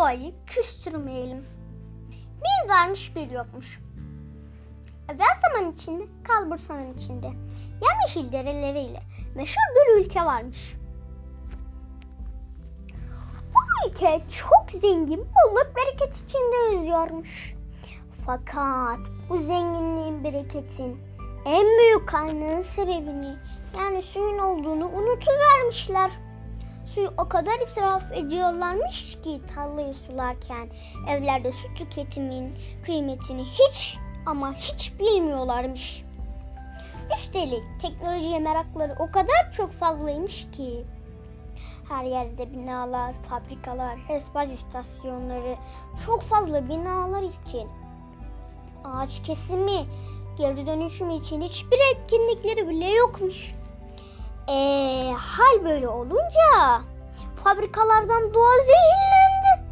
doğayı küstürmeyelim. Bir varmış bir yokmuş. Evvel zaman içinde, kalbur zaman içinde. Yemyeşil dereleriyle meşhur bir ülke varmış. Bu ülke çok zengin, bolluk bereket içinde yüzüyormuş. Fakat bu zenginliğin, bereketin en büyük kaynağın sebebini yani suyun olduğunu unutuvermişler. Suyu o kadar israf ediyorlarmış ki tarlayı sularken evlerde su tüketimin kıymetini hiç ama hiç bilmiyorlarmış. Üstelik teknolojiye merakları o kadar çok fazlaymış ki her yerde binalar, fabrikalar, HESBAZ istasyonları, çok fazla binalar için ağaç kesimi, geri dönüşüm için hiçbir etkinlikleri bile yokmuş. Ee, hal böyle olunca fabrikalardan doğa zehirlendi.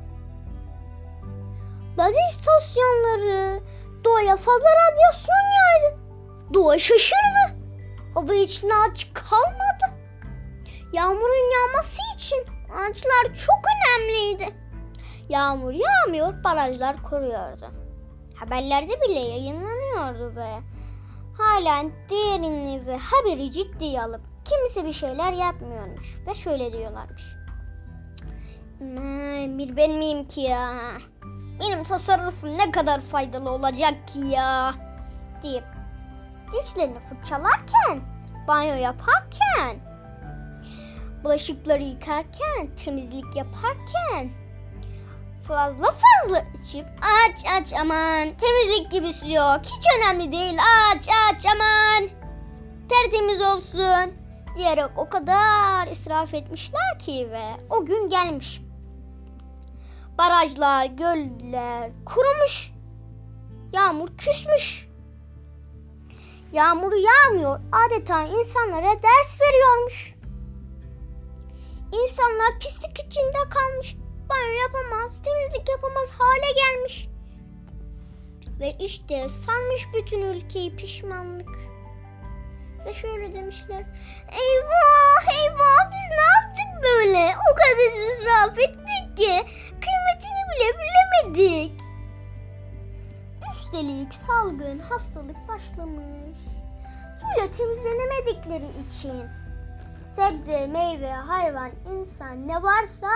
Bazı istasyonları doğaya fazla radyasyon yaydı. Doğa şaşırdı. Hava içinde ağaç kalmadı. Yağmurun yağması için ağaçlar çok önemliydi. Yağmur yağmıyor, barajlar koruyordu. Haberlerde bile yayınlanıyordu ve halen değerini ve haberi ciddiye alıp kimse bir şeyler yapmıyormuş ve şöyle diyorlarmış. "Aman, Bir ben miyim ki ya? Benim tasarrufum ne kadar faydalı olacak ki ya? deyip dişlerini fırçalarken, banyo yaparken, bulaşıkları yıkarken, temizlik yaparken fazla fazla içip aç aç aman temizlik gibisi yok hiç önemli değil aç aç aman tertemiz olsun diyerek o kadar israf etmişler ki ve o gün gelmiş. Barajlar, göller kurumuş. Yağmur küsmüş. Yağmuru yağmıyor adeta insanlara ders veriyormuş. İnsanlar pislik içinde kalmış. Banyo yapamaz, temizlik yapamaz hale gelmiş. Ve işte sarmış bütün ülkeyi pişmanlık. Ve şöyle demişler. Eyvah eyvah biz ne yaptık böyle? O kadar israf ettik ki kıymetini bile bilemedik. Üstelik salgın hastalık başlamış. Suyla temizlenemedikleri için sebze, meyve, hayvan, insan ne varsa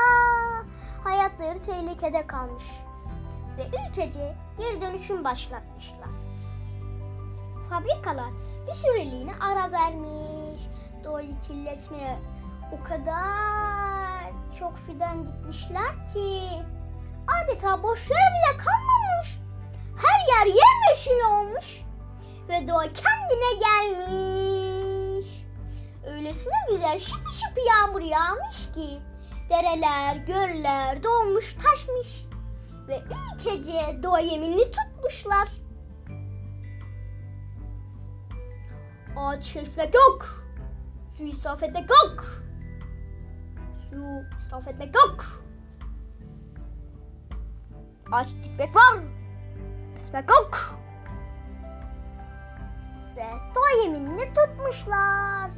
hayatları tehlikede kalmış. Ve ülkece geri dönüşüm başlatmışlar. Fabrikalar bir süreliğine ara vermiş. Doğayı kirletmeye o kadar çok fidan dikmişler ki adeta boş yer bile kalmamış. Her yer yemyeşil olmuş ve doğa kendine gelmiş. Öylesine güzel şıpı şıpı yağmur yağmış ki dereler, göller dolmuş taşmış ve ülkece doğa yeminini tutmuşlar. Ağaç kesmek yok. Su israf etmek yok. Su israf etmek yok. Ağaç dikmek var. Kesmek yok. Ve doğa yeminini tutmuşlar.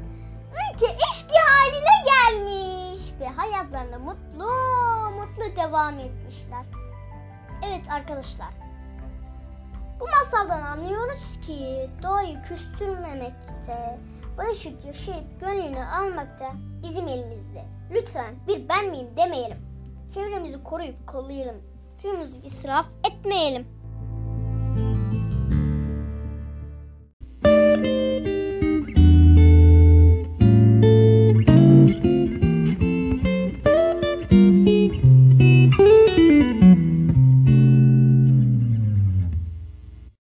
Ülke eski haline gelmiş ve hayatlarına mutlu mutlu devam etmişler. Evet arkadaşlar. Bu masaldan anlıyoruz ki doğayı küstürmemekte, barışık yaşayıp gönlünü almakta bizim elimizde. Lütfen bir ben miyim demeyelim. Çevremizi koruyup kollayalım. Suyumuzu israf etmeyelim.